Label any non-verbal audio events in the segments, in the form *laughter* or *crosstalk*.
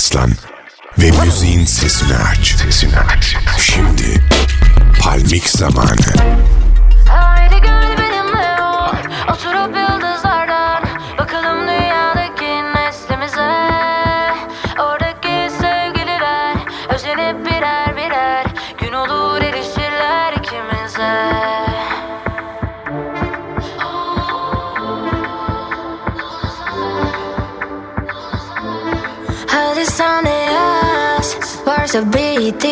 yaslan ve müziğin sesini aç. Sesini aç. Şimdi Palmik zamanı.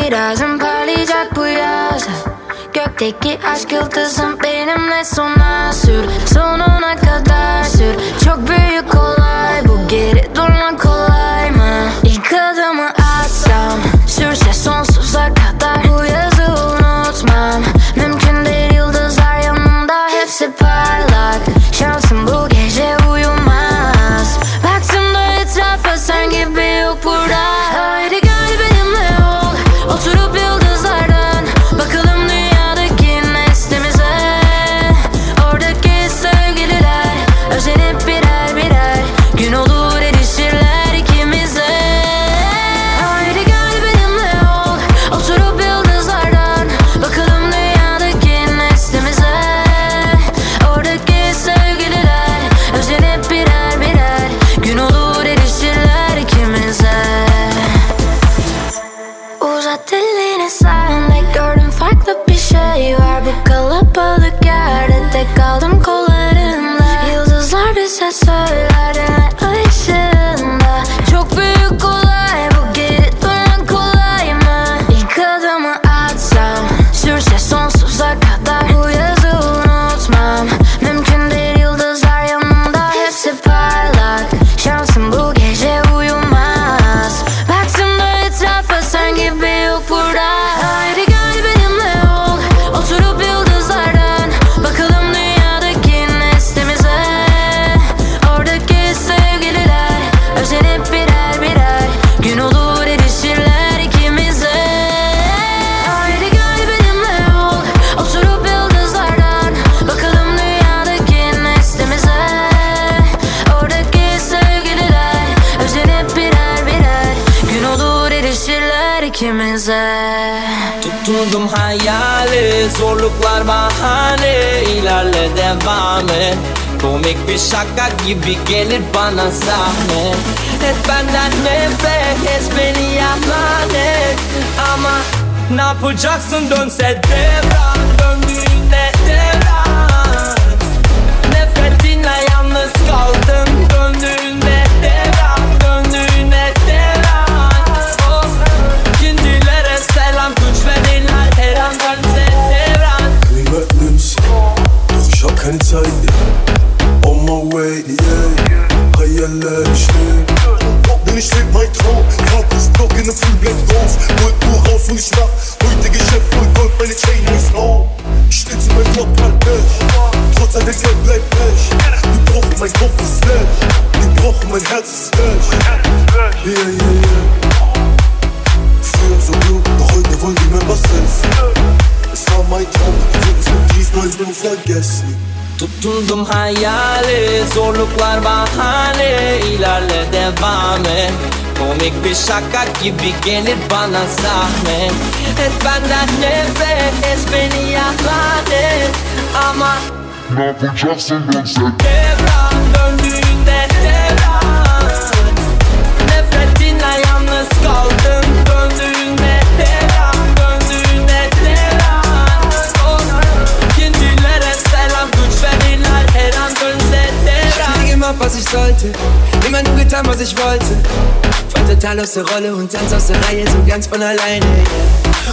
İtirazın parlayacak bu yaz. Gökteki aşk yıldızım benimle sona sür. Sonuna kadar sür. Çok büyük olay bu geri Komik bir şaka gibi gelir bana zahmet. Et benden nefret et beni yalan et. Ama ne yapacaksın? Dönse devran Döndüğünde devran. Nefretinle yalnız kaldım Döndüğünde devran Döndüğünde devran. Oh, İkincilere selam güç verirler Her an dönse devran. Kıymetli misin? Doch Leb mein Traum Grad ist Block in ne Fullblack drauf Gold nur und ich mach Heute Geschäft voll Gold, meine Chain ist raum Steht in mein Kopf nicht der Geld bleibt nicht Die brauchen mein Kopf ist leer Die brauchen mein Herz ist Flash Yeah, yeah, yeah Früher so doch heute wollen die Member selfie Es war mein Traum, wir sind diesmal nur vergessen Tutundum hayali Zorluklar bahane ilerle devam et. Komik bir şaka gibi gelir bana zahmet Et benden nefret et beni yalan Ama Ne yapacaksın dönse devran döndüğünde devran gemacht, was ich sollte. Immer nur getan, was ich wollte. Fall total aus der Rolle und tanz aus der Reihe so ganz von alleine.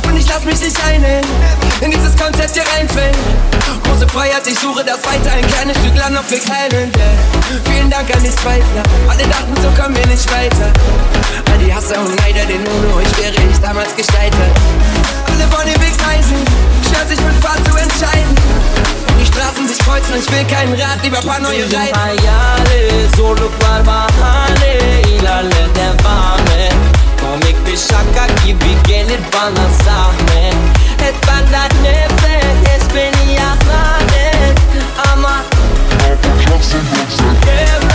Und ich lass mich nicht einhängen, in dieses Konzept hier reinfällen. Große Freiheit, ich suche das weiter, ein kleines Stück Land auf Big Island. Yeah. Vielen Dank an die Zweifler, alle dachten, so kommen wir nicht weiter. All die Hasser und Neider, den ohne euch wäre ich damals gescheitert. Alle wollen den Weg reisen, schwer sich mit Fahrt zu entscheiden. Die Straßen sich kreuzen, ich will keinen Rat, lieber paar neue Tutundum Reifen. hayali Zorluklar bahane ilerle devam et Komik bir şaka gibi gelir bana zahmet Et benden nefret et beni yalan et Ama. Ne yapacaksın dönse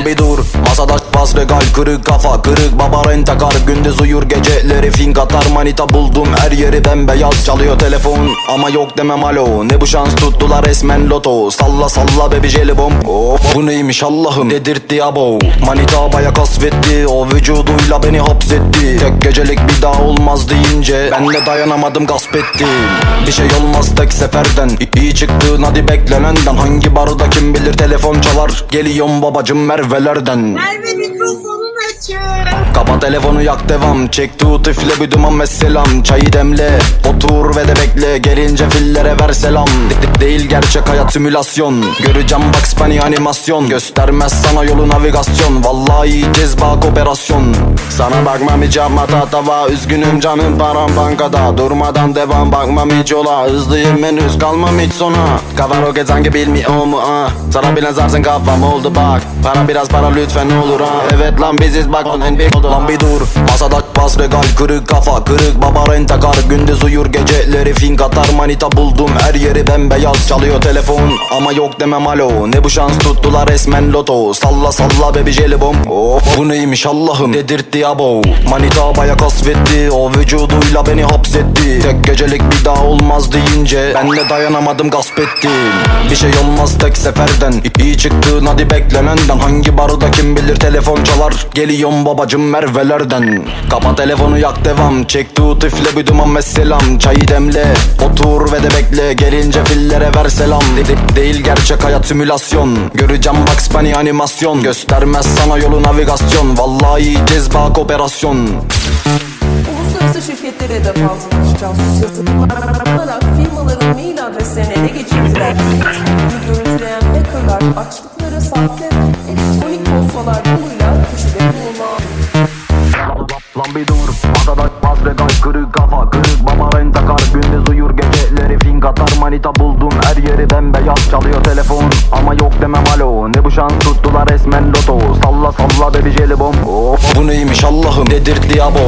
Zombie duro. Kırık kafa Kırık baba rentakar Gündüz uyur geceleri fink atar. Manita buldum her yeri bembeyaz. Çalıyor telefon ama yok demem alo. Ne bu şans? Tuttular resmen loto. Salla salla bebi jelibom oh, Bu neymiş Allah'ım? Dedirtti abo. Manita baya kasvetti. O vücuduyla beni hapsetti. Tek gecelik bir daha olmaz deyince Ben de dayanamadım gasp ettim. Bir şey olmaz tek seferden. İyi çıktın hadi beklenenden Hangi barda kim bilir telefon çalar? Geliyorum babacım Merve'lerden. Merve açıyor. Kapa telefonu yak devam. Çek tut üfle bir duman ve selam. Çayı demle otur ve de bekle. Gelince fillere ver selam. De- de- Değil gerçek hayat simülasyon. Göreceğim Bugs Bunny animasyon. Göstermez sana yolu navigasyon. Vallahi yiyeceğiz bak operasyon Sana bakmam hiç yapma tatava Üzgünüm canım param bankada. Durmadan devam bakmam hiç yola Hızlıyım henüz kalmam hiç sona. Kafa roket sanki bilmiyor mu ah? Sana bilen zarsın kafam oldu bak. Para biraz para lütfen olur ha Evet lan biziz bak on NBA oldu Lan bir dur. Masada bas regal kırık kafa Kırık. Baba rentakar Gündüz uyur geceleri fink atar Manita buldum her yeri bembeyaz. Çalıyor telefon ama yok demem alo. Ne bu şans tuttular resmen loto. Salla salla bebi jelibom oh, Bu neymiş Allah'ım? Dedirtti abo. Manita baya kasvetti. O vücuduyla beni hapsetti. Tek gecelik bir daha olmaz deyince Ben de dayanamadım gasp ettim. Bir şey olmaz tek seferden. İyi çıktın hadi beklenenden Hangi barda kim bilir telefon çalar Geliyorum babacım Merve'lerden. Kapa telefonu yak devam. Çek tut üfle bir duman ve selam. Çayı demle otur ve de bekle. Gelince fillere ver selam. De- de- Değil gerçek hayat simülasyon. Göreceğim Bugs Bunny animasyon. Göstermez sana yolu navigasyon. Vallahi yiyeceğiz bak operasyon. Uluslararası şirketlere hedef altına alacağız. Sırtılarak firmaların mail adreslerini ele geçirdiler. Görüntüleyen hackerlar açtıkları sahte bir dur Masada bas regal kırık kafa Kırık baba rentakar Gündüz uyur geceleri fink atar. Manita buldum her yeri bembeyaz. Çalıyor telefon ama yok demem alo. Ne bu şans tuttular resmen loto. Salla salla bebi jelibom. Oh, Bu neymiş Allah'ım? Dedirtti abo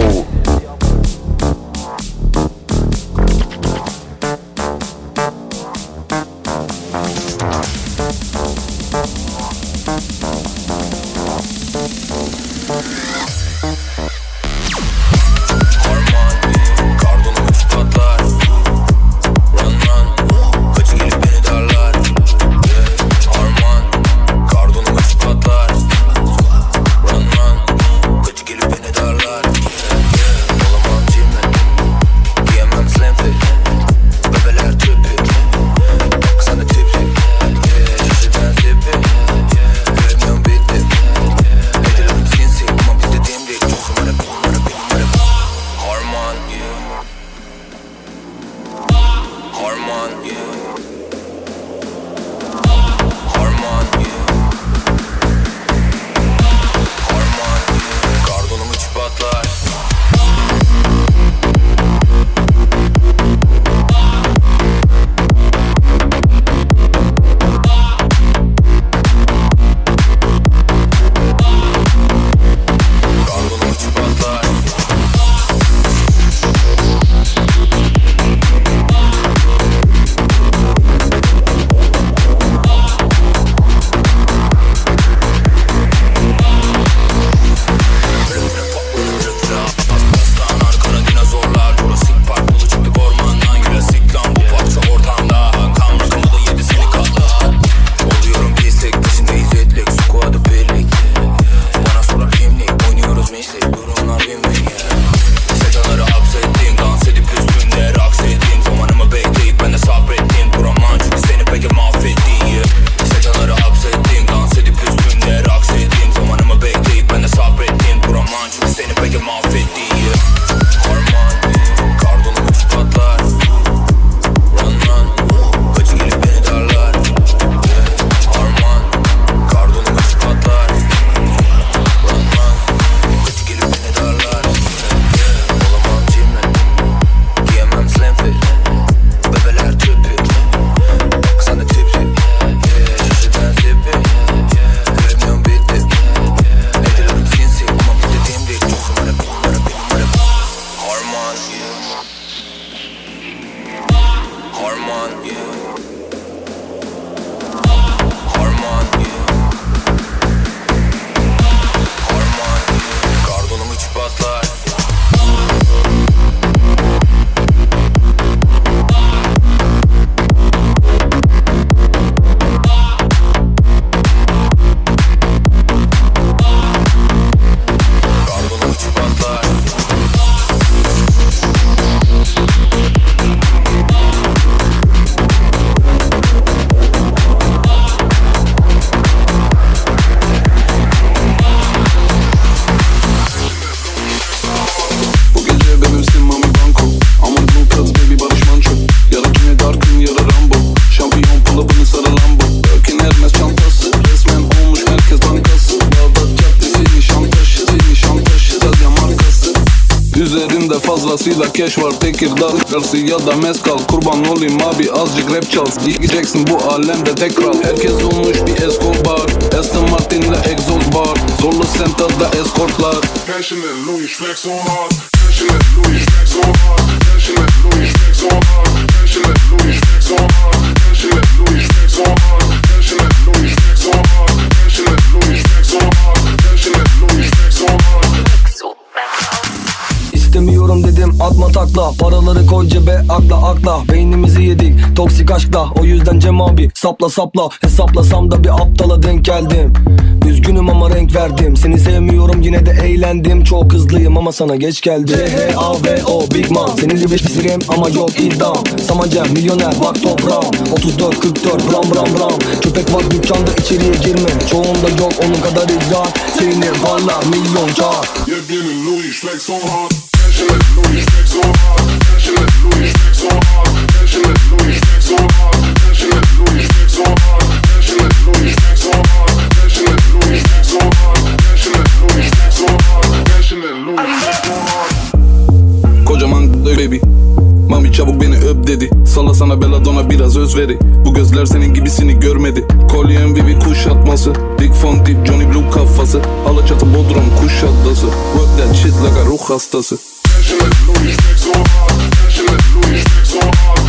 Fazlasıyla keş var Tekirdağ Garsı ya da mezkal. Kurban olayım abi azıcık rap çal. Yiyeceksin bu alemde tekrar. Herkes olmuş bir Escobar Aston Martin'le egzoz bar. Zorlu semtada eskortlar Passionate Louis flex on hard. Passionate Louis flex on hard. Passionate Louis flex on hard. Passionate Louis flex on hard. Passionate Louis flex on hard İstemiyorum dedim atma takla. Paraları koy cebe akla akla. Beynimizi yedik toksik aşkla. O yüzden Cem abi sapla sapla. Hesaplasam da bir aptala denk geldim. Üzgünüm ama renk verdim. Seni sevmiyorum yine de eğlendim. Çok hızlıyım ama sana geç geldi C-H-A-V-O Big Man. Seninle beş pisirim ama yok idam Samacem milyoner bak toprağım. 34 44 bram bram bram Köpek var dükkanda içeriye girme. Çoğunda yok onun kadar icraat Seni valla milyon on hard Passionate Louis on hard özveri. Bu gözler senin gibisini görmedi. Kolyem Vivi kuşatması. Dick Funk Deep Johnny Blue kafası. Alaçatı Bodrum kuş adası Work that ruh hastası. Louis, so hard. Angela Louise, so hard.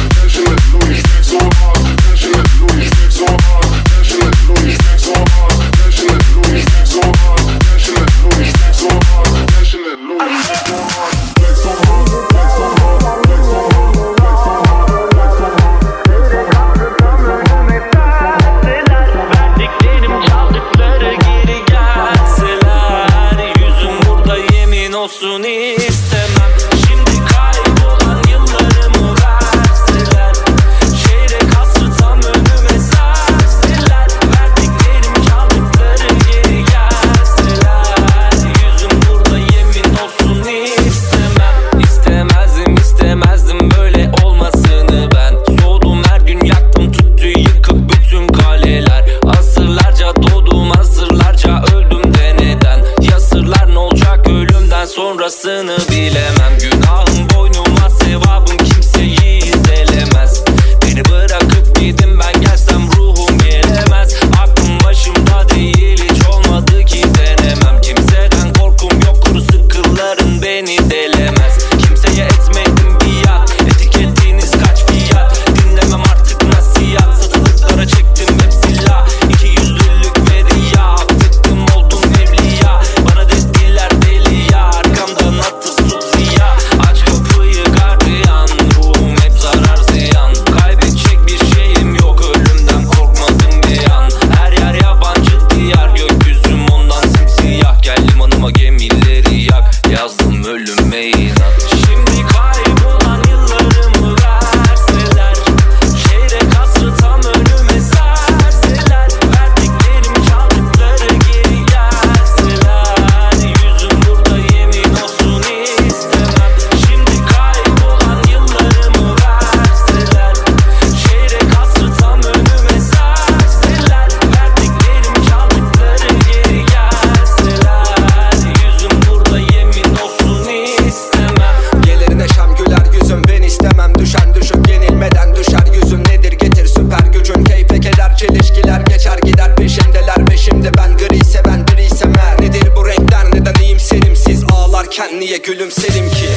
Niye gülümserim ki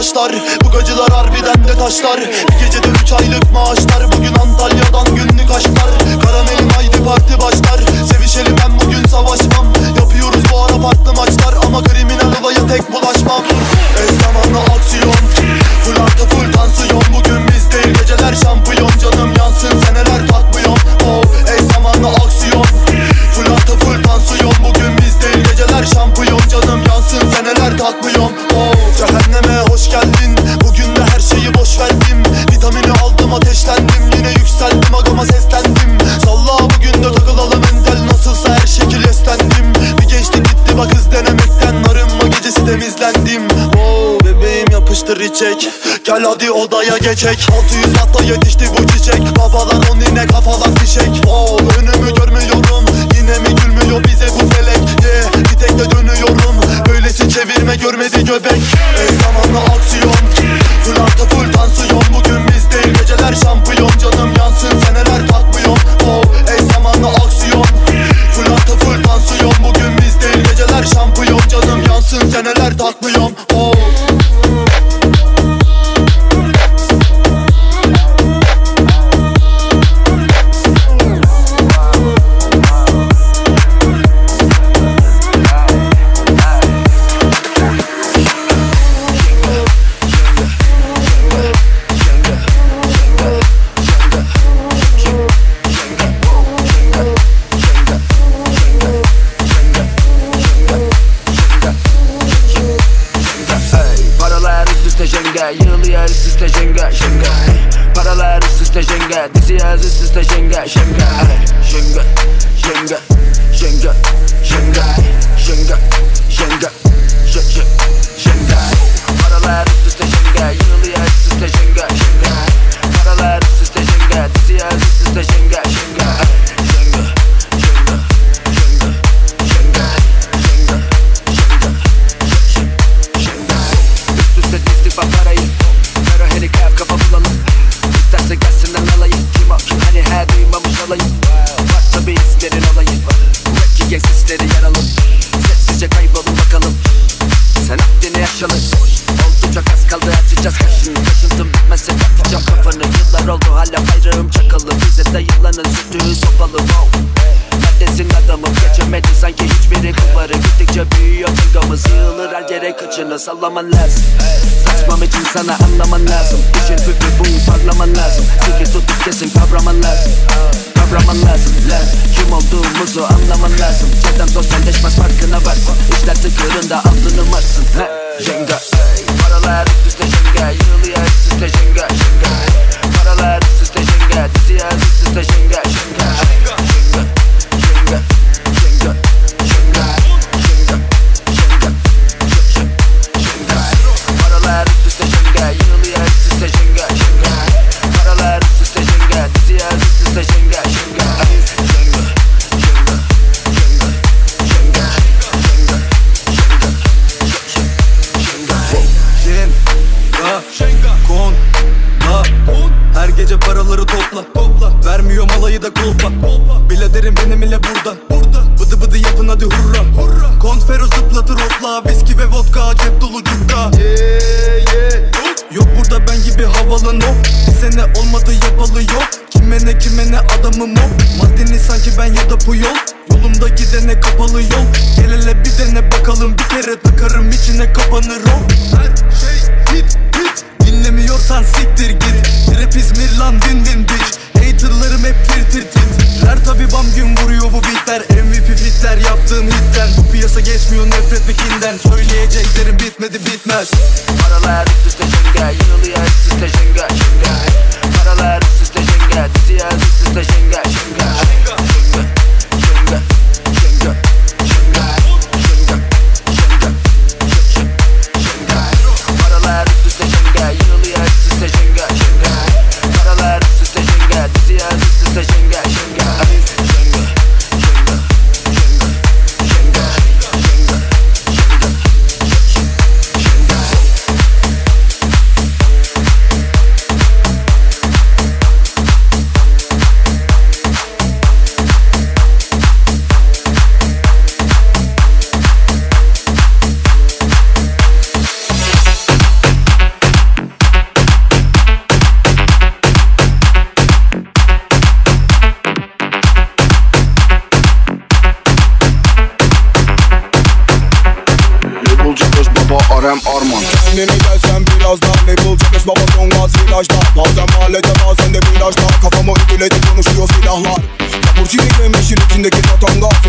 başlar Bu gacılar harbiden de taşlar. Bir gecede üç aylık maaşlar. Bugün Antalya'dan günlük aşklar. Karamelin haydi parti başlar. Sevişelim ben bugün savaşmam. Yapıyoruz bu ara farklı maçlar. Ama kriminal olaya tek bulaşmam. Eş zamanlı aksiyon. Full artı full tansiyon. Bugün biz değil geceler şampiyon. Canım yansın seneler geldin. Bugün de her şeyi boş verdim Vitamini aldım ateşlendim. Yine yükseldim agama seslendim. Salla bugün de takılalım entel. Nasılsa her şekil eslendim. Bir gençlik gitti bak hız denemekten. Arınma gecesi temizlendim. Oh bebeğim yapıştır içek. Gel hadi odaya geçek. 600 hatta yetişti bu çiçek. Babalar on yine kafalar fişek. Oh önümü görmüyorum çevirme görmedi göbek. Eş zamanlı aksiyon. Full artı full sen şenge Dizi yazısı sen şenge Şenge 上海 kıçını sallaman lazım. Saçmam için sana anlaman lazım. İşin fikri bu parlaman lazım. Sıkı tutup kesin kavraman lazım. Kavraman lazım. Lan Kim olduğumuzu anlaman lazım. Cidden sosyalleşmez farkına varsın İşler tıkırında altını varsın Jenga. Paralar üst üste jenga. Yığılıyor üst üste jenga adamım o Maddeni sanki ben ya da puyol Yolumda gidene kapalı yol. Gel hele bir dene bakalım bir kere takarım içine kapanır o. Her şey hit hit. Dinlemiyorsan siktir git. Rap İzmir lan din din bitch. Haterlarım hep tir tir titrer Tabi bam gün vuruyor bu beatler. MVP fitler yaptığım hitten. Bu piyasa geçmiyor nefret ve Söyleyeceklerim bitmedi bitmez. Paralar üst üste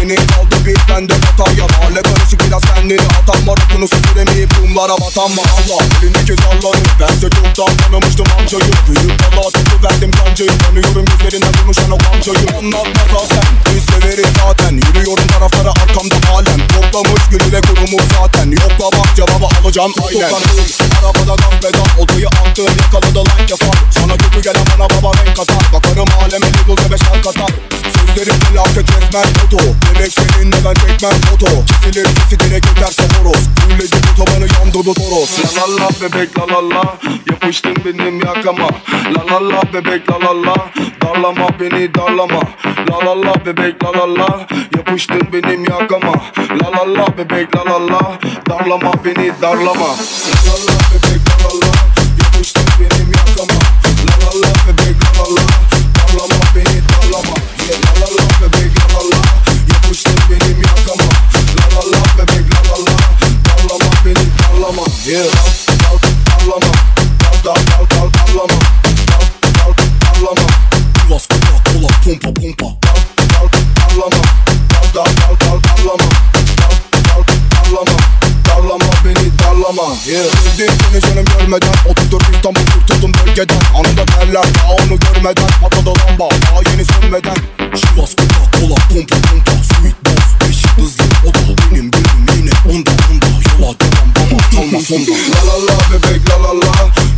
Seni aldı bir bende batarya Mahalle karışık biraz kendini atan var. Okunusu süremeyip kumlara batan mı Allah elindeki zalları Bense çoktan tanımıştım amcayı. Büyük bala tuttu verdim kancayı. Tanıyorum gözlerinden konuşan o amcayı Anlatma sen biz severiz zaten. Yürüyorum taraflara arkamda halen Toplamış gülü ve kurumuş zaten. Yokla bak cevabı alacağım. Aynen. Arabada gaz pedal. Odayı attım yakaladı like yapar Sana kötü gelen bana baba renk katar. Bakarım aleme Lidl ve beşer katar Sözlerim felaket resmen foto Bebek seninle ben çekmem foto Kesilir sesi direkt öterse horoz Fulledi bu tabanı yandı bu toros La la la bebek la la la Yapıştın benim yakama La la la bebek la la la Darlama beni darlama La la la bebek la la la Yapıştın benim yakama La la la bebek la la la Darlama beni darlama La la la bebek la la la Yapıştın benim yakama La la la bebek la la la Darlama beni darlama La la la bebek la la la Yapıştın benim yakama La la la bebek la la la Darlama beni darlama Yeah Dal dal darlama Dal dal dal dal darlama Dal dal darlama Kuvas kola kola pompa pompa Dal dal darlama Dal dal dal dal darlama Dal dal darlama Darlama beni darlama Yeah. Sevdim seni canım görmeden 34 İstanbul kurtuldum bölgeden. Anında derler ya onu görmeden. Patladı lamba daha yeni sönmeden. Şivas kola kola pompa pompa. Sweet boss beşik hızlı. O da benim benim yine onda onda Yola devam bana kalma sonda. La la la bebek la la la.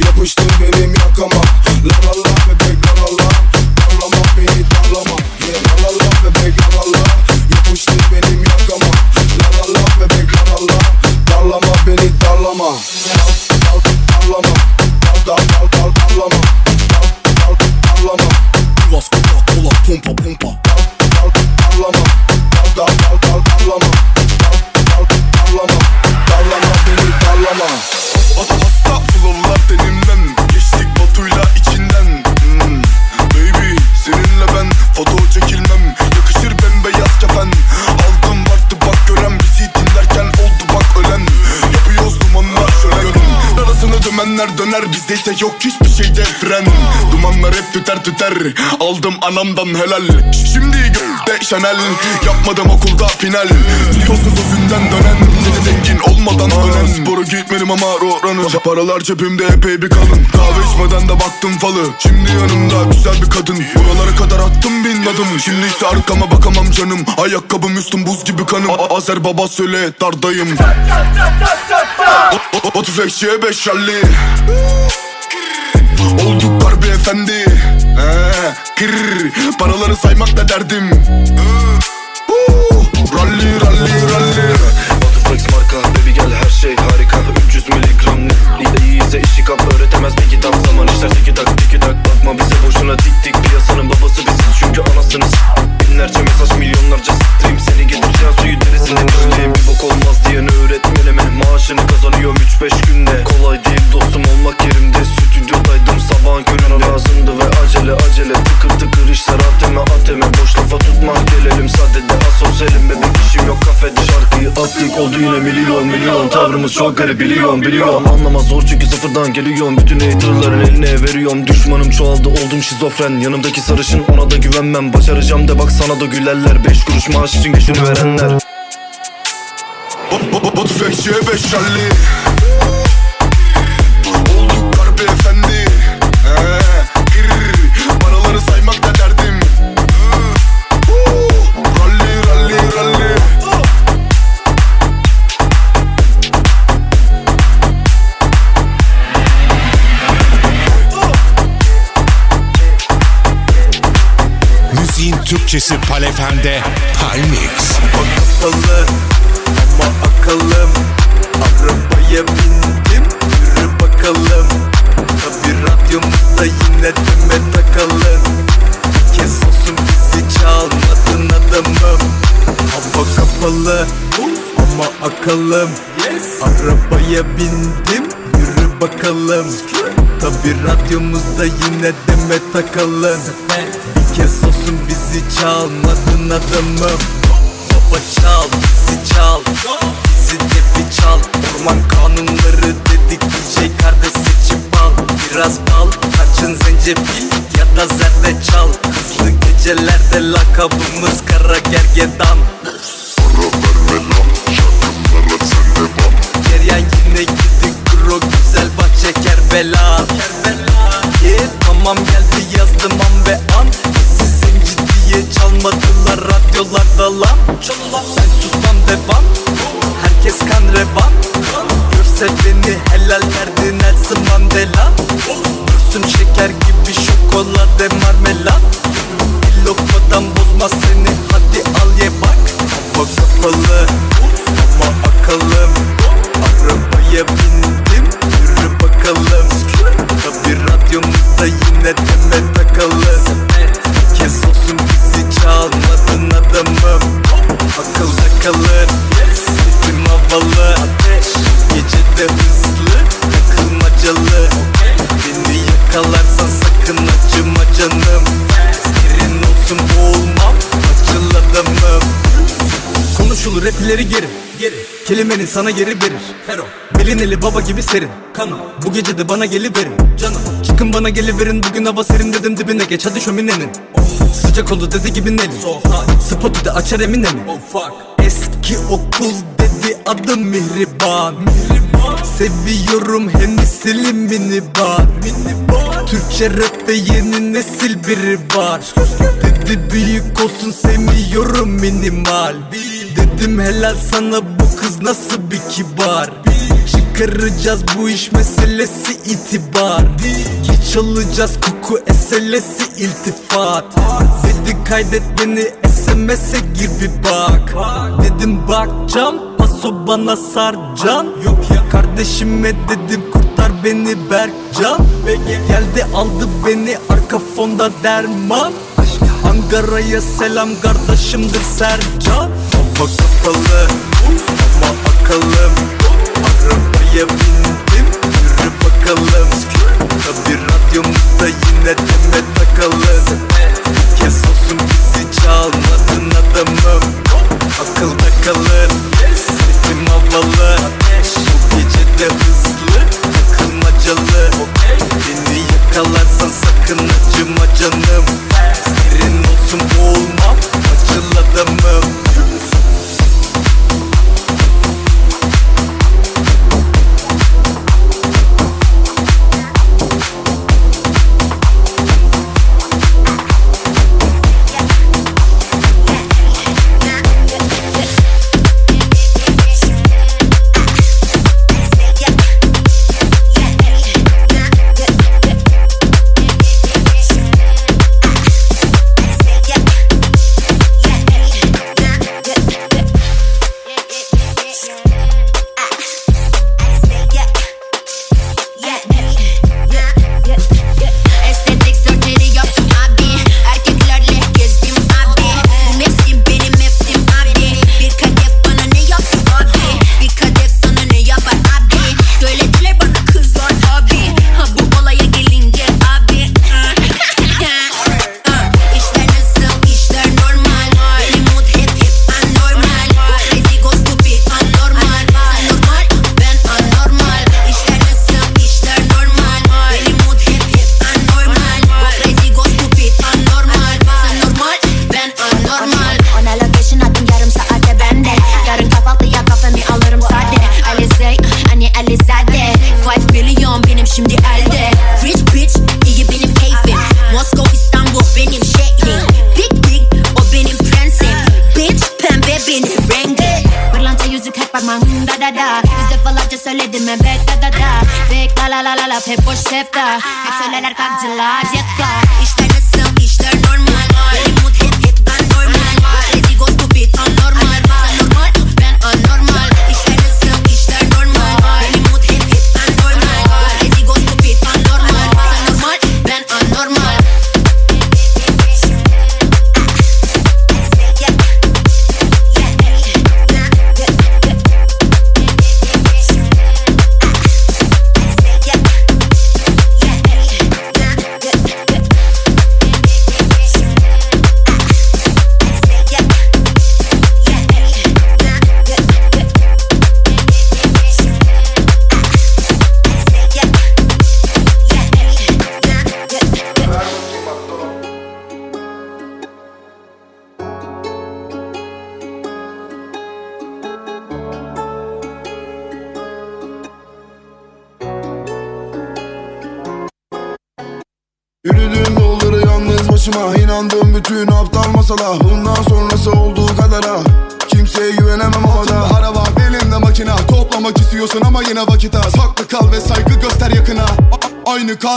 Yapıştın benim yakama. La la la bebek la la la beni darlama dümenler döner Bizde ise yok hiçbir şeyde fren Dumanlar hep tüter tüter Aldım anamdan helal. Şimdi gökte Chanel Yapmadım okulda final. Biliyorsunuz özünden dönen zengin olmadan ölen Spora gitmedim ama oranı Paralar cebimde epey bir kalın. Kahve içmeden de baktım falı. Şimdi yanımda güzel bir kadın. Buralara kadar attım bin adım Şimdi ise arkama bakamam canım. Ayakkabım üstüm buz gibi kanım. A- Azer baba söyle dardayım. O- o- O tüfekçiye beş ralli Olduk harbi efendi He, kır, Paraları saymak da derdim. Huu, Ralli ralli ralli Butterflex marka. Baby gel her şey harika. 300 miligram ne iyiyse işi kap öğretemez. Bir kitap Zaman işler tiki tak tiki tak. Bakma bize boşuna dik dik Piyasanın babası biziz çünkü anasınız Binlerce mesaj milyonlarca stream. Seni getireceğin suyu derisine kışlayayım. Bir bok olmaz diyen öğretmenime. Maaşını kazanıyorum 3-5 günde. Kolay değil dostum olmak yerimde Stüdyodaydım sabahın köründe Lazımdı ve acele acele. Tıkır tıkır işler ateme ateme Boş lafa tutma gelelim sadede Asosyalim bebek işim yok kafede Şarkıyı attık. Oldu yine milyon milyon. Tavrımız çok garip biliyorum biliyorum. Anlamaz zor çünkü sıfırdan geliyorum. Bütün haterların eline veriyorum. Düşmanım çoğaldı oldum şizofren. Yanımdaki sarışın ona da güvenmem. Başaracağım de bak sana da gülerler. Beş kuruş maaş için gücünü verenler. Bu- tüfekçiye beş ralli Olduk harbi efendi He, kır, Paraları saymak da derdim Müziğin Türkçesi Palefem'de Palmix. kapalı ama akalım Arabaya bindim yürü bakalım Tabi radyomuzda yine deme takalım. Bir kez olsun bizi çalmadın adamım. Hava kapalı ama akalım. Arabaya bindim yürü bakalım. Tabi radyomuzda yine deme takalım. Bir kez olsun bizi çalmadın adamım. Baba çal, bizi çal. Bizi de bir çal. Orman kanunları dedik DJ kardeş seçip al Biraz tarçın zencefil ya da zerdeçal Hızlı gecelerde lakabımız kara gergedan. Ceryan yine gidik kuro güzel bahçe Kerbela Yeah, tamam geldi yazdım an ve an. Siz zenci diye çalmadılar radyolarda lan. Ben susmam devam Herkes kan revan. Görse beni helal verdi Nelson Mandela. Görsün şeker gibi şokolade marmelat. Bir lokmadan bozmaz seni. Hadi al ye bak. Hava kapalı. Ama akalım. Arabaya bindim. Yürü bakalım. Tabi radyomuzda yine deme İleri geri Kelimenin sana geri verir. Fero Belin eli baba gibi serin. Kanım. Bu gece de bana geliverin. Canım. Çıkın bana geliverin. Bugün hava serin dedim dibine geç. Hadi şöminenin. Sıcak oldu dedi gibi Nelly Spotu da açar emine mi Eski okul dedi adım Mihriban. Seviyorum hem silimini bar Türkçe rapte yeni nesil biri var. Dedi büyük olsun sevmiyorum minimal Dedim helal sana bu kız nasıl bir kibar? Çıkaracağız bu iş meselesi itibar. Geç alacağız koku eselesi iltifat. Dedi kaydet beni SMS'e gir bir bak. Dedim bakcam paso bana sarcan Yok ya kardeşime dedim kurtar beni Berkcan. Geldi aldı beni arka fonda derman. Ankara'ya selam kardeşimdir Sercan Hava kapalı ama akalım Arabaya bindim yürü bakalım. Tabi radyomuzda yine deme takalım. Kez olsun bizi çalmadın adamım. Akılda kalır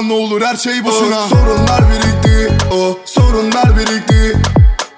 ne olur her şey boşuna. oh, Sorunlar birikti oh, Sorunlar birikti.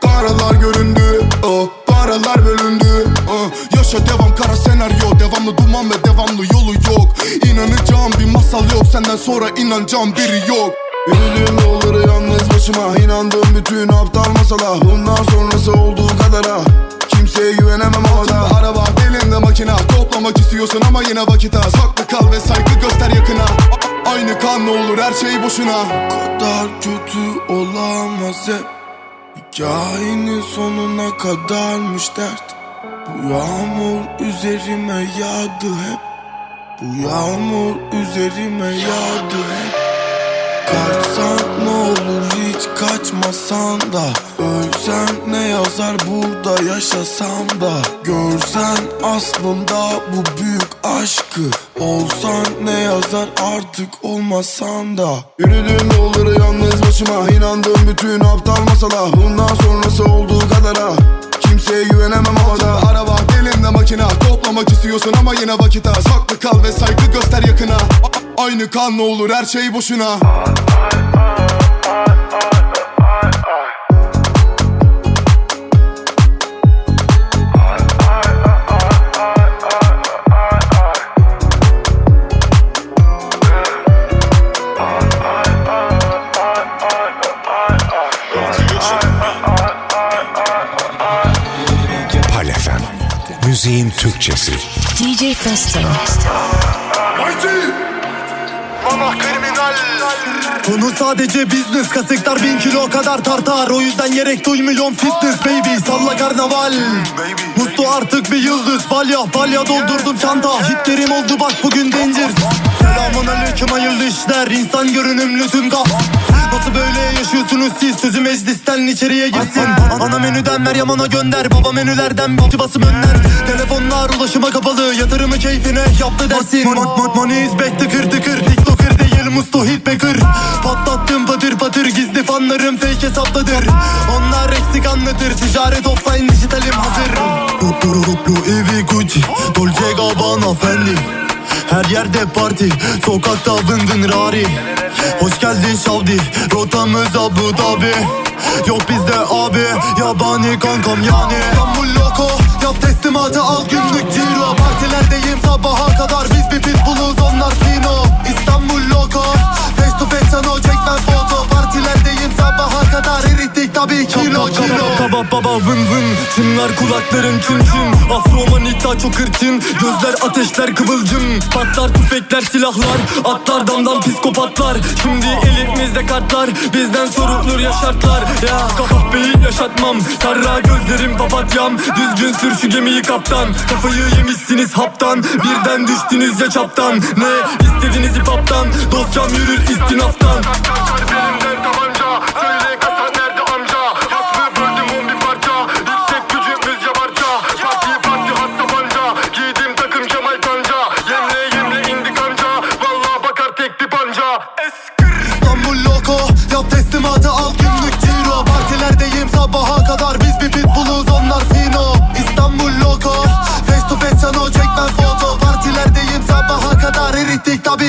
Karalar göründü oh, Paralar bölündü. Oh, Yaşa devam kara senaryo. Devamlı duman ve devamlı yolu yok. İnanacağım bir masal yok Senden sonra inanacağım biri yok. Yürüdüğüm yolları yalnız başıma. İnandığım bütün aptal masala. Bundan sonrası olduğu kadara. Kimseye güvenemem havada Araba belinde makina Toplamak istiyorsun ama yine vakit az Haklı kal ve saygı göster yakına. A- Aynı kan ne olur her şey boşuna. Bu kadar kötü olamaz hep. Hikayenin sonuna kadarmış dert. Bu yağmur üzerime yağdı hep. Bu yağmur üzerime yağdı hep Kaçsan ne olur hiç kaçmasan da. Ölsen ne yazar burada yaşasam da. Görsen aslında bu büyük aşkı. Olsan ne yazar artık olmasan da. Yürüdüğüm yolları yalnız başıma inandığım bütün aptal masala. Bundan sonrası olduğu kadara Kimseye güvenemem havada Araba belinde makina Toplamak istiyorsun ama yine vakit az. Haklı kal ve saygı göster yakına. A- Aynı kan ne olur her şey boşuna Müziğin Türkçesi. DJ Festo. Konu sadece business Kasıklar bin kilo kadar tartar. O yüzden gerek duymuyorum fitness baby. Salla karnaval. Muslu artık bir yıldız. Balya balya doldurdum çanta. Hitlerim oldu bak bugün danger. Selamun aleyküm hayırlı işler. İnsan görünümlü tüm gaf Nasıl böyle yaşıyorsunuz siz. Sözü meclisten içeriye girsin Ana menüden Meryem ana gönder. Baba menülerden basım önler. Telefonlar ulaşıma kapalı. Yatırımı keyfine yaptı dersin. Mon mon Money is back tıkır tıkır TikToker değil musto hitmaker Patlattım patır patır Gizli fanlarım fake hesaptadır Onlar eksik anlatır. Ticaret offline dijitalim hazır. Louis Gucci Dolce Gabbana Fendi her yerde parti Sokakta vın vın rari. Hoş geldin Şavdi Rotamız Abu Dhabi. Yok bizde abi Yabani kankam yani. İstanbul loko Yap teslimatı al günlük ciro. Partilerdeyim sabaha kadar Biz bir pitbulluz onlar fino İstanbul loko Face to face sen o çekmez foto. Partilerdeyim sabaha kadar Erittik tabii kilo kilo. Kaba baba vın vın Çınlar kulakların çın çın Afro manita çok hırçın. Gözler ateşler kıvılcım. Patlar tüfekler silahlar Atlar damdan psikopatlar. Şimdi elimizde kartlar Bizden sorulur ya şartlar. Ya kahpeyi yaşatmam Karra gözlerim papatyam. Düzgün sür şu gemiyi kaptan. Kafayı yemişsiniz haptan. Birden düştünüz ya çaptan. Ne istediniz hip hop'tan Dosyam yürür istinaftan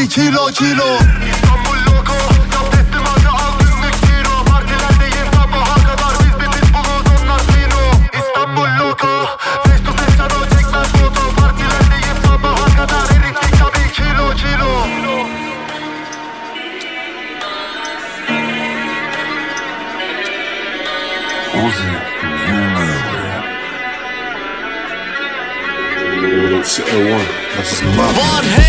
Erittik tabii kilo kilo İstanbul loko Yap teslimatı al günlük ciro Partilerdeyim sabaha kadar Biz bir pitbulluz onlar fino İstanbul loko Face to face sen o çekmez foto Partilerdeyim sabaha kadar Erittik tabii kilo kilo Var hep Etrafta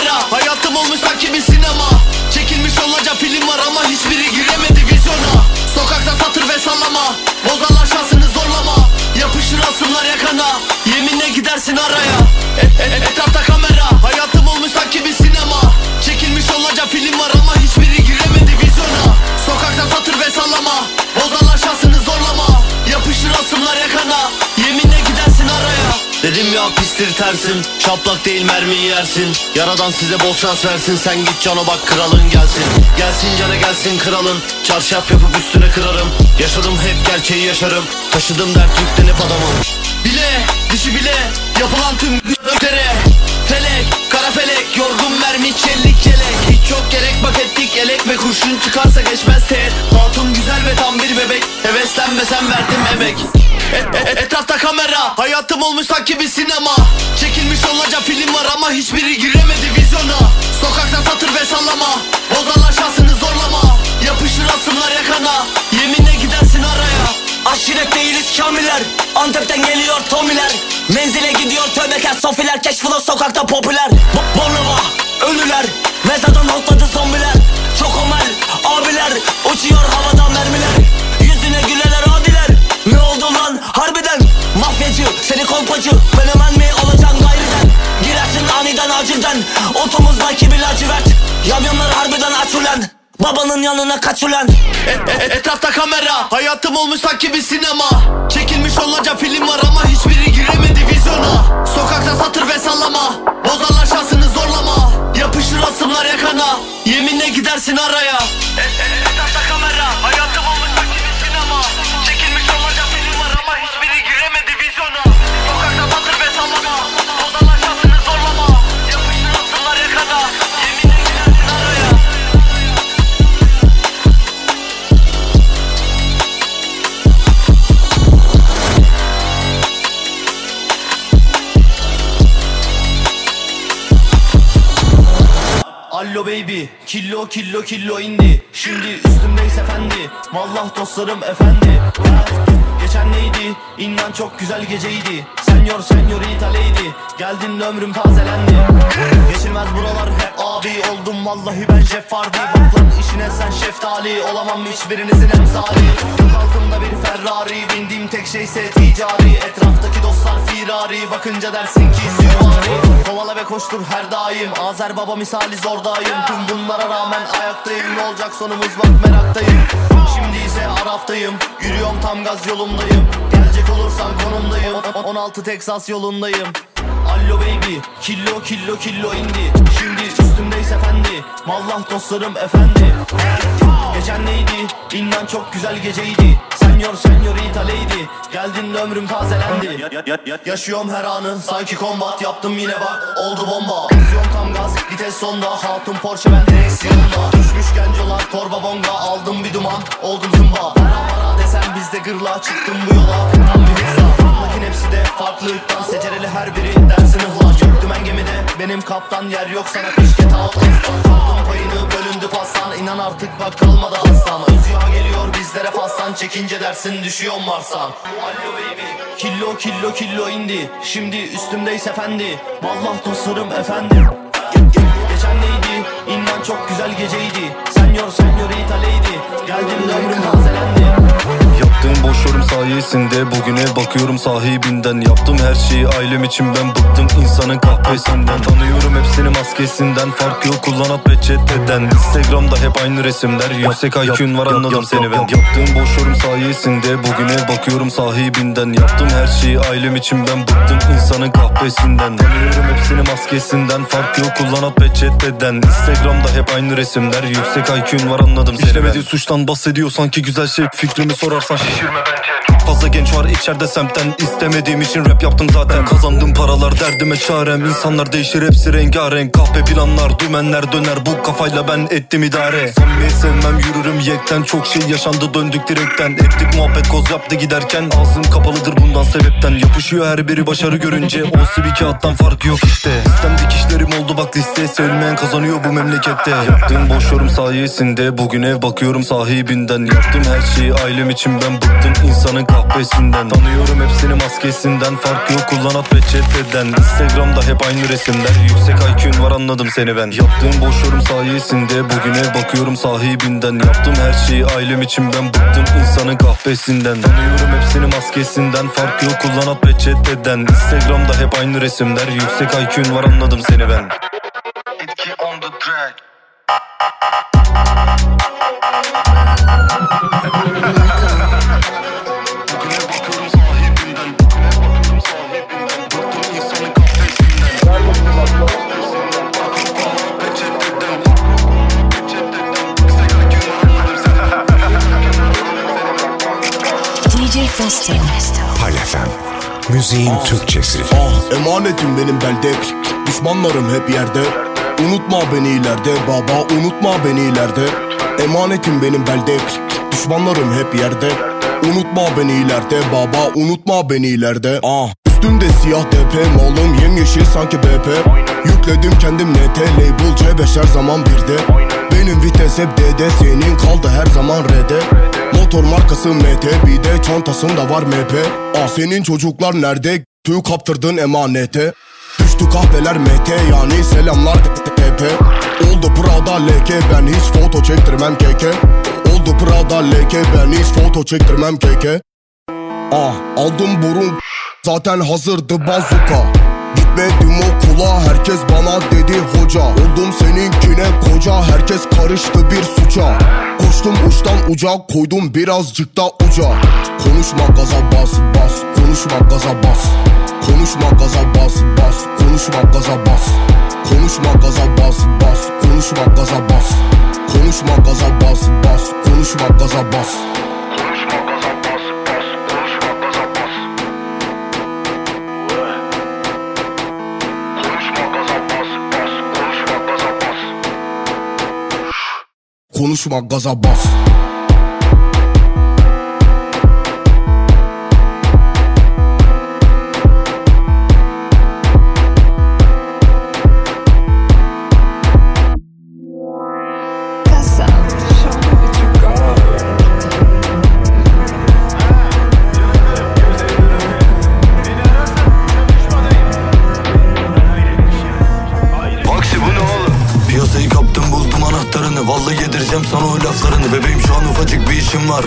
kamera Hayatım olmuş sanki bir sinema. Çekilmiş olacak film var ama hiçbiri giremedi vizyona. Sokakta satır ve sallama. Bozarlar şansını zorlama. Yapışır asımlar yakana. Yeminle gidersin araya. E- e- Etrafta kamera. Hayatım olmuş sanki bir sinema. Çekilmiş olacak film var ama hiçbiri giremedi vizyona. Sokakta satır ve sallama. Bozarlar şansını ya pis tersin. Şaplak değil mermiyi yersin. Yaradan size bol şans versin. Sen git cano bak kralın gelsin. Gelsin cana gelsin kralın. Çarşaf yapıp üstüne kırarım. Yaşadım hep gerçeği yaşarım. Taşıdım dert yüklenip adamım. Bile dişi bile Yapılan tüm ötere Felek kara felek Yorgun mermi çellik yelek. Hiç yok gerek bak ettik elek. Ve kurşun çıkarsa geçmez teğet. Hatun güzel ve tam bir bebek. Heveslenmesem verdim emek. E- e- Etrafta kamera. Hayatım olmuş sanki bir sinema. Çekilmiş onlarca film var ama hiçbiri giremedi vizyona. Sokakta satır ve sallama. Bozarlar şansını zorlama. Yapışır asımlar yakana. Yeminle gidersin araya. Aşiret değiliz kamiler Antep'ten geliyor tomiler. Menzile gidiyor tövbekar sofiler Keşfıla sokakta popüler. Bo- Bornova ölüler Mezardan hopladı zombiler. Çok omel abiler Uçuyor havada mermiler. Yüzüne güleler adiler. Ne oldu lan? Harbiden Mafyacı seni kolpacı. Fenomen mi olacaksın gayriden? Girersin aniden acilden. Otomuzdaki bir lacivert. Yamyamlar harbiden aç ulan. Babanın yanına kaç ulan. E- e- Etrafta kamera. Hayatım olmuş sanki bir sinema. Çekilmiş onlarca film var ama hiçbiri giremedi vizyona. Sokakta satır ve sallama. Bozarlar şansını zorlama. Yapışır asımlar yakana. Yeminle gidersin araya. *laughs* Etrafta kamera Hayatım Allo baby, killo killo killo indi. Şimdi üstümdeyiz efendi, vallah dostlarım efendi. Geçen neydi, inan çok güzel geceydi. Senyor senyorita lady, geldin ömrüm tazelendi. Geçilmez buralar hep abi oldum. Vallahi ben Jeff Hardy Bak lan işine sen şeftali, olamam. Hiçbirinizin emsali Yok altımda bir Ferrari, bindiğim tek şeyse ticari. Etraftaki dostlar firari, bakınca dersin ki süvari. Kovala ve koştur her daim, Azer baba misali zordayım. Tüm bunlara rağmen ayaktayım, ne olacak sonumuz bak meraktayım. Şimdi ise Araf'tayım, yürüyorum tam gaz yolundayım. Gelecek olursan konumdayım, O- 16 Texas yolundayım. Allo baby, killo killo killo indi. Şimdi üstümdeyiz efendi, mallah dostlarım efendi. Geçen neydi, inan çok güzel geceydi. Senyor senyorita lady, geldin ömrüm tazelendi. Ya, ya, ya, Yaşıyorum her anı, sanki kombat yaptım yine bak. Oldu bomba, Basıyorum tam gaz, vites sonda. Hatun Porsche ben direksiyonda. Düşmüş gencolar, torba bonga. Aldım bir duman, oldum zımba. Para para desem bizde gırla. Çıktım bu yola, tam bir hızla hepsi de farklılıktan Secereli her biri dersin ıhla Yok dümen gemide, benim kaptan Yer yok sana. Pişket altın Aldım payını, bölündü pastan. İnan artık bak kalmadı aslan. Öz yağ geliyor bizlere fastan. Çekince dersin düşüyor Mars'tan. Allo baby. Killo killo killo indi. Şimdi üstümdeyiz efendi. Vallah dostlarım efendim? İnan çok güzel geceydi. Senyor senyorita lady Geldin ömrüm tazelendi. Yaptığım boş yorum sayesinde Bugüne bakıyorum sahibinden. Yaptım her şeyi ailem için ben bıktım. İnsanın kahvesinden Tanıyorum hepsini maskesinden. Fark yok kullanat peçeteden Instagram'da hep aynı resimler. Yüksek IQ'un var anladım seni ben. Yaptığım boş yorum sayesinde Bugüne bakıyorum sahibinden. Yaptım her şeyi ailem için ben bıktım. İnsanın kahvesinden Tanıyorum hepsini maskesinden. Fark yok kullanat peçeteden Instagram'da hep aynı resimler. Yüksek IQ'un var anladım seni İşlemediği suçtan bahsediyor sanki güzel şey. Fikrimi sorarsan. Şişirme bence fazla genç var içeride semtten. İstemediğim için rap yaptım zaten. Kazandığım paralar derdime çarem. İnsanlar değişir hepsi rengarenk. Kahpe planlar dümenler döner. Bu kafayla ben ettim idare. Samimi sevmem yürürüm yekten. Çok şey yaşandı döndük direkten. Ettik muhabbet koz yaptı giderken. Ağzım kapalıdır bundan sebepten. Yapışıyor her biri başarı görünce. O bir kağıttan farkı yok işte. Sistem dikişlerim oldu bak liste. Sevilmeyen kazanıyor bu memlekette. Yaptığım boş yorum sayesinde Bugün ev bakıyorum sahibinden. Yaptım her şeyi ailem için ben bıktım. İnsanın kahvesinden Tanıyorum hepsini maskesinden. Fark yok kullanat peçeteden Instagram'da hep aynı resimler. Yüksek IQ'un var anladım seni ben. Yaptığım boş yorum sayesinde Bugün ev bakıyorum sahibinden. Yaptım her şeyi ailem için ben bıktım insanın kahvesinden Tanıyorum hepsini maskesinden. Fark yok kullanat peçeteden Instagram'da hep aynı resimler. Yüksek IQ'un var anladım seni ben. Etki on the track *laughs* DJ Festo. Pal FM. Müziğin Türkçesi. Ah emanetim benim belde. Düşmanlarım hep yerde. Unutma beni ileride baba unutma beni ileride. Emanetim benim belde. Düşmanlarım hep yerde. Unutma beni ileride baba unutma beni ileride. Ah Üstümde siyah DP malım yemyeşil sanki BP Yükledim kendim NT label C5 her zaman birde Benim vites hep DD senin kaldı her zaman RD Motor markası MT bir de çantasında var MP Ah senin çocuklar nerede? Tüy kaptırdın emanete. Düştü kahveler MT yani selamlar TP Oldu Prada leke ben hiç foto çektirmem keke Oldu Prada leke ben hiç foto çektirmem keke Ah aldım burun zaten hazırdı bazuka Gitmedim okula herkes bana dedi hoca. Oldum seninkine koca herkes karıştı bir suça. Koştum uçtan uca koydum birazcık da uca. Konuşma gaza bas bas konuşma gaza bas. Konuşma gaza bas bas konuşma gaza bas. Konuşma gaza bas bas konuşma gaza bas. Konuşma gaza bas bas konuşma gaza bas Konuşma gaza bas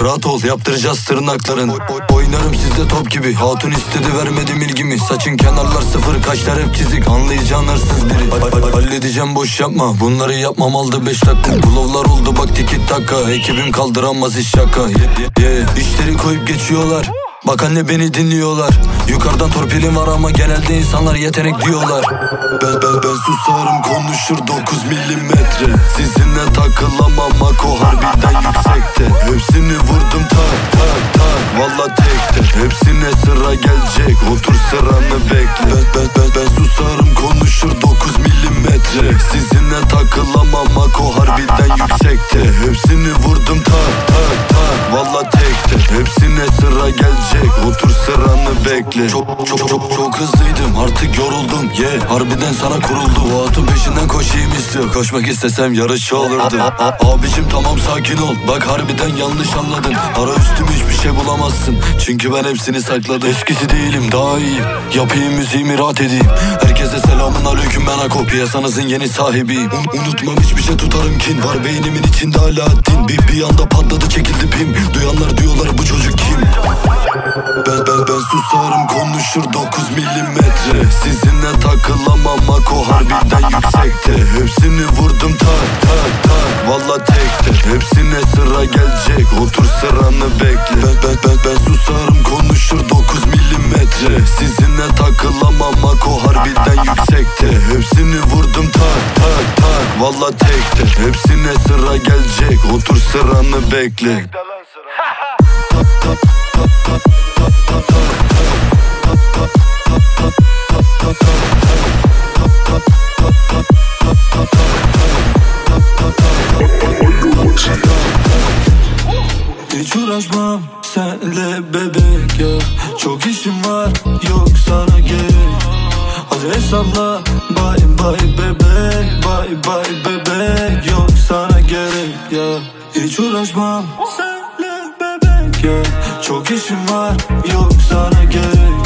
Rahat ol yaptıracağız tırnaklarını. Oy- Oynarım sizde top gibi. Hatun istedi vermedim ilgimi. Saçın kenarlar sıfır kaşlar hep çizik. Anlayacağın hırsız biri. Ha- ha- Halledeceğim boş yapma. Bunları yapmam aldı beş dakika. Kulovlar oldu bak tiki taka Ekibim kaldıramaz iş şaka. Ye- ye- ye. İşleri koyup geçiyorlar. Bak anne beni dinliyorlar Yukarıdan torpilim var ama genelde insanlar yetenek diyorlar. Ben ben ben susarım konuşur 9 milimetre. Sizinle takılamam Mako harbiden yüksekte. Hepsini vurdum tak tak tak. Valla tekte. Hepsine sıra gelecek Otur sıranı bekle. Ben ben ben, ben susarım konuşur 9 milimetre. Sizinle takılamam Mako harbiden yüksekte. Hepsini vurdum tak tak tak. Valla tekte. Hepsine sıra gelecek Otur sıranı bekle Çok çok çok çok hızlıydım artık yoruldum. Ye yeah. Harbiden sana kuruldu. O atın peşinden koşayım istiyor. Koşmak istesem A- a- *laughs* Abicim tamam sakin ol. Bak harbiden yanlış anladın. Ara üstüm hiçbir şey bulamazsın. Çünkü ben hepsini sakladım. Eskisi değilim daha iyiyim. Yapayım müziğimi rahat edeyim. Herkese selamun aleyküm ben Ako Piyasanızın yeni sahibiyim. Un- Unutmam hiçbir şey tutarım kin. Var beynimin içinde hala din. Bir, bir anda patladı çekildi pim. Duyanlar diyorlar bu çocuk kim? Ben, ben, ben susarım konuşur 9 milimetre. Sizinle takılamam Mako harbiden yüksekte. Hepsini vurdum tak tak tak Valla tekte. Hepsine sıra gelecek. Otur sıranı bekle. Ben, ben, ben, ben susarım konuşur 9 milimetre. Sizinle takılamam Mako harbiden yüksekte. Hepsini vurdum tak tak tak Valla tekte. Hepsine sıra gelecek. Otur sıranı bekle Hiç uğraşmam senle bebek ya. Çok işim var yok sana gerek. Hadi hesapla bye bye bebek Bye bye bebek. Yok sana gerek ya. Hiç uğraşmam senle bebek ya. Çok işim var yok sana gerek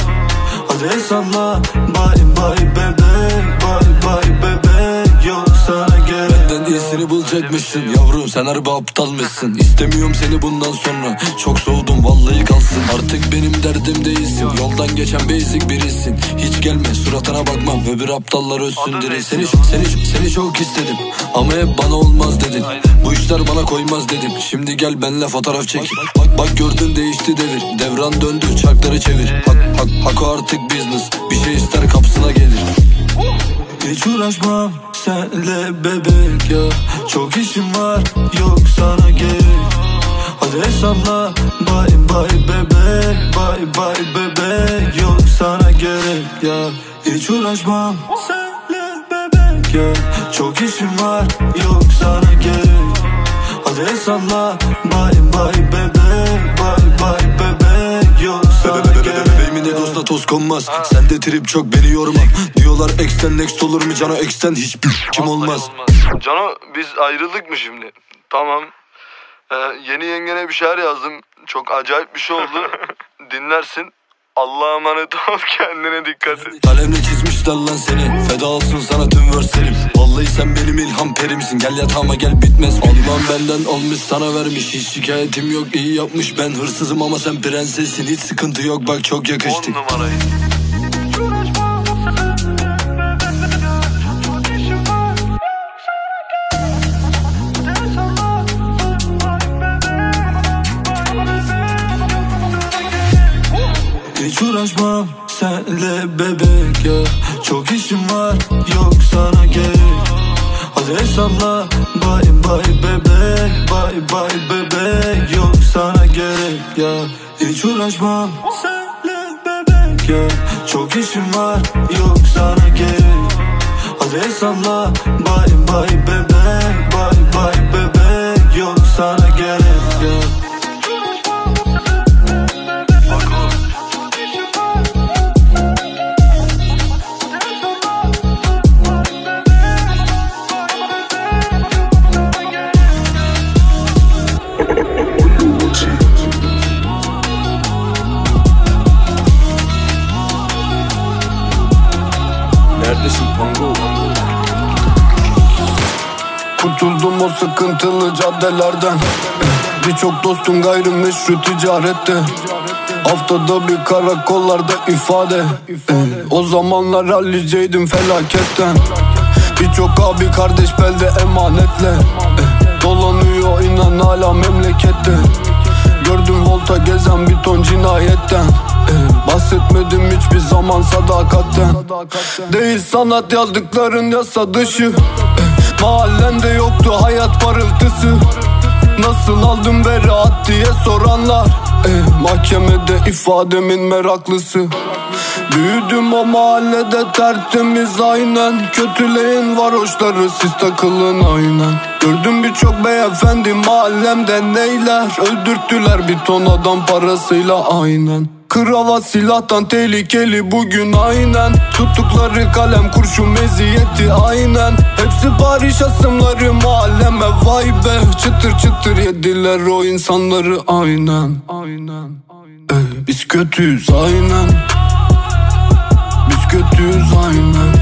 Hadi hesapla bye bye bebek Bye bye bebek yok sana gerek Benden iyisini bulacakmışsın. Yavrum sen harbi aptal mısın? İstemiyorum seni bundan sonra. Çok soğudum vallahi kalsın. Artık benim derdim değilsin. Yoldan geçen basic birisin. Hiç gelme suratına bakmam Öbür aptallar ölsün direkt Seni, seni, seni çok istedim. Ama hep bana olmaz dedin. Bu işler bana koymaz dedim. Şimdi gel benle fotoğraf çek. Bak bak. Gördün değişti devir. Devran döndü çarkları çevir. Hak, hak, hak artık business. Bir şey ister kapsına gelir hiç uğraşmam senle bebek ya. Çok işim var yok sana gerek. Hadi hesapla bye bye bebek Bye bye bebek Yok sana gerek ya. Hiç uğraşmam Senle bebek ya. Çok işim var Yok sana gerek. Hadi salla Bye bye bebek Bye bye bebek Yok sana gerek Bebeğimin egosuna toz konmaz Sende trip çok beni yorma Diyorlar ex'ten next olur mu Cano ex'ten hiçbir kim olmaz Cano biz ayrıldık mı şimdi? Tamam. Ee, yeni yengene bir şeyler yazdım. Çok acayip bir şey oldu. *laughs* Dinlersin. Allah'a emanet ol *laughs* kendine dikkat et. Kalemle çizmişler lan seni Feda olsun sana tüm verslerim Vallahi sen benim ilham perimsin. Gel yatağıma gel bitmez. Allah'ım benden olmuş sana vermiş. Hiç şikayetim yok iyi yapmış. Ben hırsızım ama sen prensessin. Hiç sıkıntı yok bak çok yakıştık numarayı. Hiç uğraşmam senle bebek ya. Çok işim var yok sana gerek Hadi salla bye bye bebek Bye bye bebek yok sana gerek ya Hiç uğraşmam senle bebek ya Çok işim var yok sana gerek. Hadi salla bye bye bebek Bye bye bebek yok sana gerek ya Kurtuldum o sıkıntılı caddelerden. Birçok dostum gayrimeşru ticarette. Haftada bir karakollarda ifade. O zamanlar halliceydim felaketten. Birçok abi kardeş belde emanetle. Dolanıyor inan hala memlekette. Gördüm volta gezen bir ton cinayetten. Eh, Bahsetmedim hiçbir zaman sadakatten. Değil sanat yazdıkların yasa dışı. Eh, Mahallende yoktu hayat parıltısı. Nasıl aldım beraat diye soranlar. Eh, Mahkemede ifademin meraklısı. Büyüdüm o mahallede tertemiz aynen. Kötüleyin varoşları siz takılın aynen. Gördüm birçok beyefendi mahallemde neyler? Öldürttüler bir ton adam parasıyla aynen Kravat silahtan tehlikeli bugün aynen. Tuttukları kalem kurşun meziyeti aynen. Hepsi Paris asımları mahalleme vay be. Çıtır çıtır yediler o insanları aynen Aynen. Eh, Biz kötüyüz aynen. Biz kötüyüz aynen.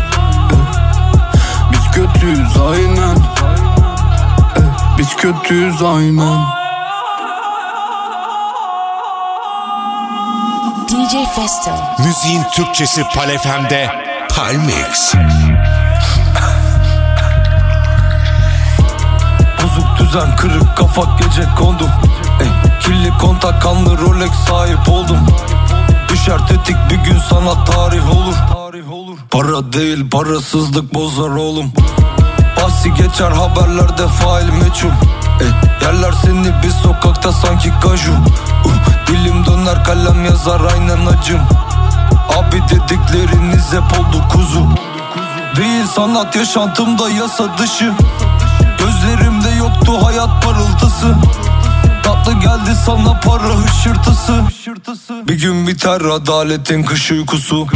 Eh, Biz kötüyüz aynen. Eh, Biz kötüyüz aynen DJ Festo. Müziğin Türkçesi Palefem'de Palmix. Bozuk düzen kırık kafa gece kondum. Ey, Kirli kontak kanlı Rolex sahip oldum. Düşer tetik bir gün sana tarih olur. Para değil parasızlık bozar oğlum. Bahsi geçer haberlerde fail meçhul Ey, Yerler seni bir sokakta sanki kaju uh, Dilim döner kalem yazar aynen acım. Abi dedikleriniz hep oldu kuzu. Değil sanat yaşantımda yasa dışı. Gözlerimde yoktu hayat parıltısı. Tatlı geldi sana para hışırtısı. Bir gün biter adaletin kış uykusu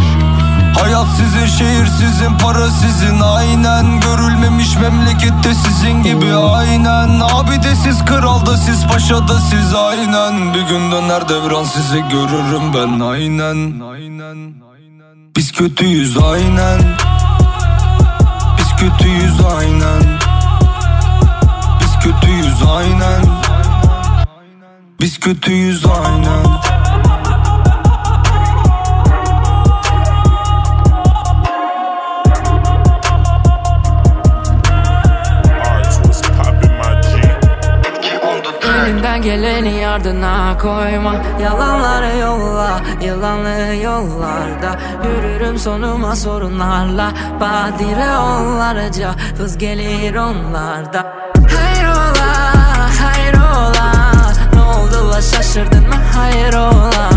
Hayat sizin şehir sizin para sizin. Aynen Görülmemiş memlekette sizin gibi. Aynen Abi de siz kralda siz paşada siz. Aynen Bir gün döner devran sizi görürüm ben. Aynen. Biz kötüyüz aynen. Biz kötüyüz aynen. Biz kötüyüz aynen. Biz kötüyüz aynen geleni ardına koyma. Yalanları yolla yılanlı yollarda. Yürürüm sonuma sorunlarla. Badire onlarca hız gelir onlarda. Hayrola hayrola? Ne oldu la şaşırdın mı? Hayrola?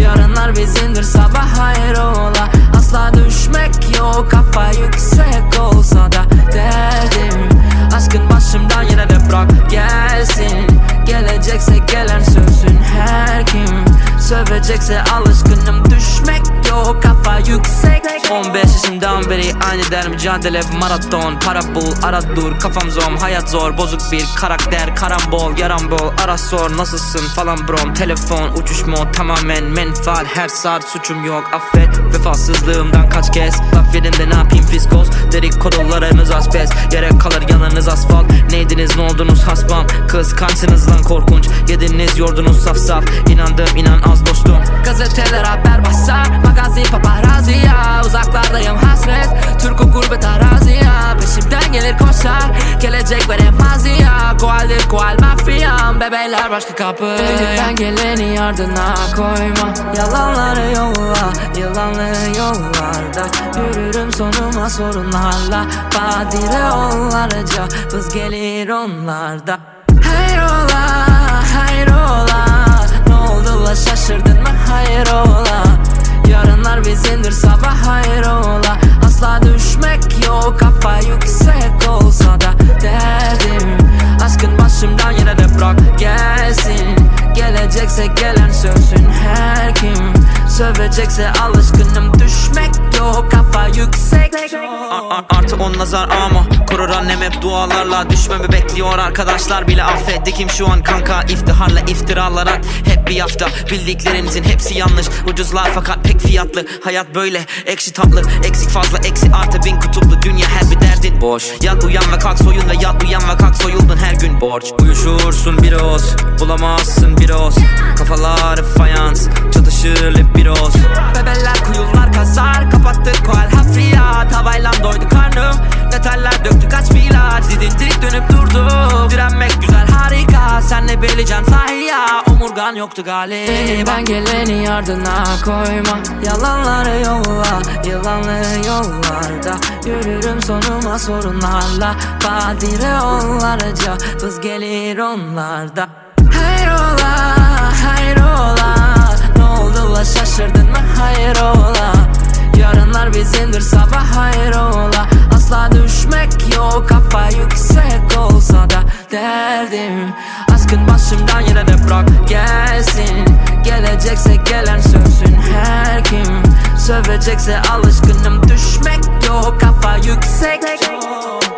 Yarınlar bizimdir sabah hayrola? Asla düşmek yok kafa yüksek olsa da Derdim. Aşkın başımda yine de bırak gelsin. Gelecekse gelen sözün her kim. Gelecekse alışkınım. Düşmek yok kafa yüksek. 15 yaşından beri aynı der mücadele maraton Para bul ara dur. Kafam zom hayat zor. Bozuk bir karakter Karambol yarambol. Ara sor nasılsın falan brom. Telefon uçuş mod tamamen menfaat her saat suçum yok affet. Vefasızlığımdan kaç kez. Laf verin de ne yapayım? Fiskos. Derik kodolarınız asbest. Yere kalır yanınız asfalt. Neydiniz ne oldunuz? Hasbam. Kıskançsınız lan korkunç. Yediniz yordunuz saf saf. İnandım inan az dostum. Gazeteler haber basar Magazi paparazzi ya. Uzaklardayım hasret. Türk'ü gurbet arazi ya. Peşimden gelir koşar Gelecek veremez ya. Koaldir koal mafyam. Bebeyler başka kapı. Elinden geleni ardına koyma. Yalanları yolla Yılanlı yollarda. Yürürüm sonuma sorunlarla. Badire onlarca Hız gelir onlarda. Hayrola hayrola Ne oldu la şaşırdın mı? Hayrola Yarınlar bizimdir sabah hayrola Asla düşmek yok. Kafa yüksek olsa da Derdim. Aşkın başımdan yine de bırak gelsin. Gelecekse gelen sönsün her kim. Sövecekse alışkınım düşmek yok. Kafa yüksek A- a- Artı on nazar ama korur annem hep dualarla. Düşmemi bekliyor arkadaşlar bile affetti kim şu an kanka? İftiharla iftiralara Hep bir hafta. Bildiklerinizin hepsi yanlış. Ucuzlar fakat pek fiyatlı hayat böyle ekşi tatlı. Eksik fazla eksi artı bin kutuplu. Dünya her bir derdin boş. Yat uyan ve kalk soyun ve yat uyan ve kalk soyuldun her gün borç. Uyuşursun bir oz bulamazsın bir oz. Kafaları fayans çatışır hep bir oz. Bebeler kuyular kazar kapattık koal hafriyat Havayla doydu karnım detaller döktü kaç bir ilaç Didindirik dönüp durdu Direnmek güzel harika. Sen ne bileceksin sahi ya Omurgan yoktu galip Ben geleni ardına koyma. Yalanları yolla Yılanlı yollarda. Yürürüm sonuma sorunlarla. Badire onlarca Hız gelir onlarda. Hayrola hayrola şaşırdın mı? Hayrola Yarınlar bizimdir sabah hayrola Asla düşmek yok kafa yüksek olsa da Derdim. Aşkın başımdan yine de bırak gelsin. Gelecekse gelen sönsün her kim. Sövecekse alışkınım düşmek yok kafa yüksek. Plaka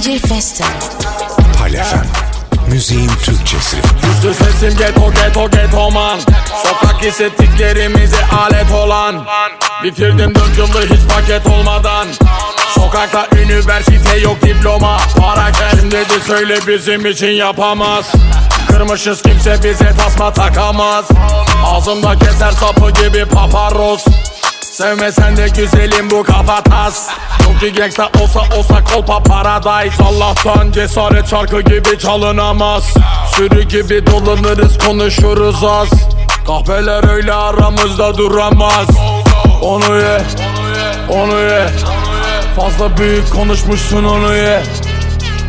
DJ Festa. Palefem. Müziğin Türkçesi. Güçlü sesim geto geto getoman Sokak hissettiklerimize alet olan Bitirdim dört yıldır hiç paket olmadan Sokakta üniversite yok diploma Para kim dedi söyle bizim için yapamaz Kırmışız kimse bize tasma takamaz Ağzımda keser sapı gibi paparos Sevmesen de güzelim bu kafa tas. Çok gangsta olsa olsa kolpa paradise. Allah'tan cesaret şarkı gibi çalınamaz. Sürü gibi dolanırız konuşuruz az. Kahveler öyle aramızda duramaz. Onu ye, onu ye. Fazla büyük konuşmuşsun onu ye.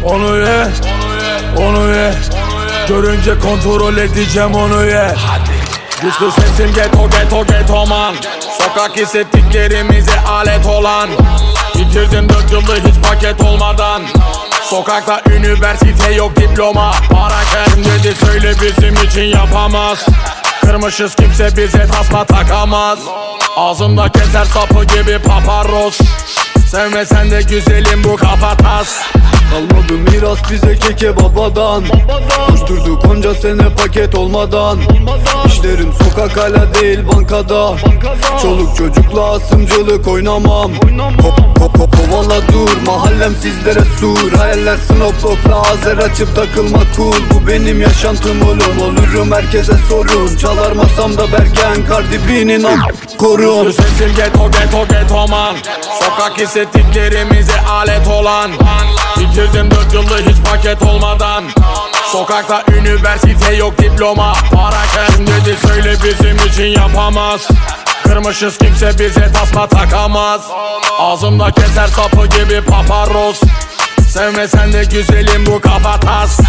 Onu ye, onu ye. Görünce kontrol edeceğim onu ye Güçlü sesim geto geto geto man. Sokak hissettiklerimize alet olan. Bitirdim dört yıldır hiç paket olmadan. Sokakta üniversite yok diploma. Para kim dedi söyle bizim için yapamaz. Kırmışız kimse bize tasma takamaz. Ağzımda keser sapı gibi paparos Sevmesen de güzelim bu kafa tas Kalmadı miras bize keke babadan. Koşturduk onca sene paket olmadan. İşlerim sokak hala değil bankada. Çoluk çocukla asımcılık oynamam. Hop hop hop kovala dur. Mahallem sizlere sur. Hayaller snoplockla azer açıp takılma cool. Bu benim yaşantım oğlum. Olurum herkese sorun. Çalar masamda Bergen Cardi B'nin am korun. Sesim geto geto geto man Sokak hissettiklerimize alet olan Bitirdim dört yıldır hiç paket olmadan. Sokakta üniversite yok diploma Para kim dedi söyle bizim için yapamaz. Kırmışız kimse bize tasma takamaz. Ağzımda keser sapı gibi paparos Sevmesen de güzelim bu kafa tas